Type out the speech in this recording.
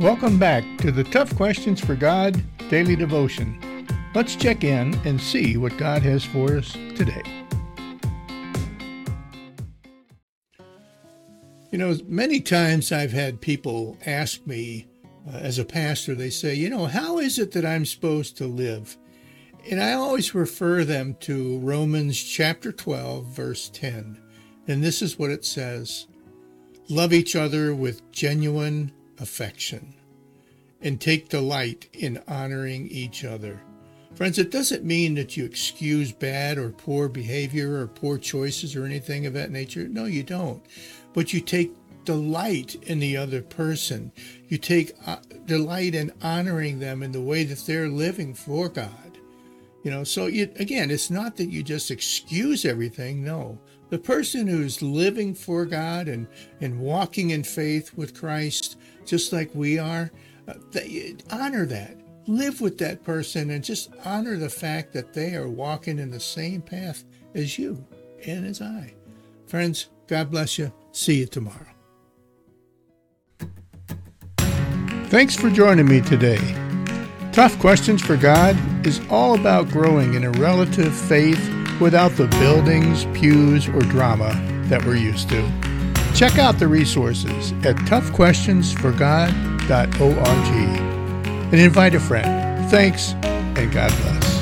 Welcome back to the Tough Questions for God Daily Devotion. Let's check in and see what God has for us today. You know, many times I've had people ask me, uh, as a pastor, they say, you know, how is it that I'm supposed to live? And I always refer them to Romans chapter 12, verse 10. And this is what it says Love each other with genuine affection and take delight in honoring each other. Friends, it doesn't mean that you excuse bad or poor behavior or poor choices or anything of that nature. No, you don't. But you take delight in the other person. You take uh, delight in honoring them in the way that they're living for God. You know, so you, again, it's not that you just excuse everything. No, the person who's living for God and, and walking in faith with Christ, just like we are, uh, they, honor that. Live with that person and just honor the fact that they are walking in the same path as you and as I. Friends, God bless you. See you tomorrow. Thanks for joining me today. Tough Questions for God is all about growing in a relative faith without the buildings, pews, or drama that we're used to. Check out the resources at toughquestionsforgod.org and invite a friend. Thanks, and God bless.